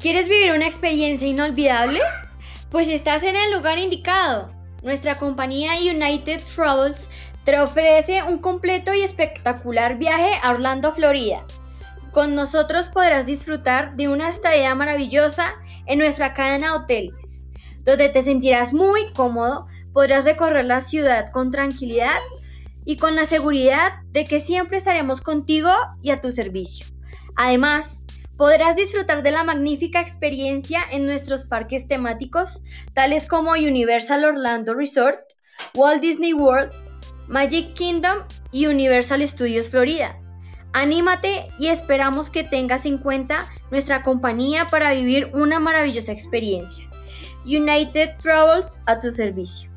¿Quieres vivir una experiencia inolvidable? Pues estás en el lugar indicado. Nuestra compañía United Travels te ofrece un completo y espectacular viaje a Orlando, Florida. Con nosotros podrás disfrutar de una estadía maravillosa en nuestra cadena de hoteles, donde te sentirás muy cómodo, podrás recorrer la ciudad con tranquilidad y con la seguridad de que siempre estaremos contigo y a tu servicio. Además, podrás disfrutar de la magnífica experiencia en nuestros parques temáticos, tales como Universal Orlando Resort, Walt Disney World, Magic Kingdom y Universal Studios Florida. Anímate y esperamos que tengas en cuenta nuestra compañía para vivir una maravillosa experiencia. United Travels a tu servicio.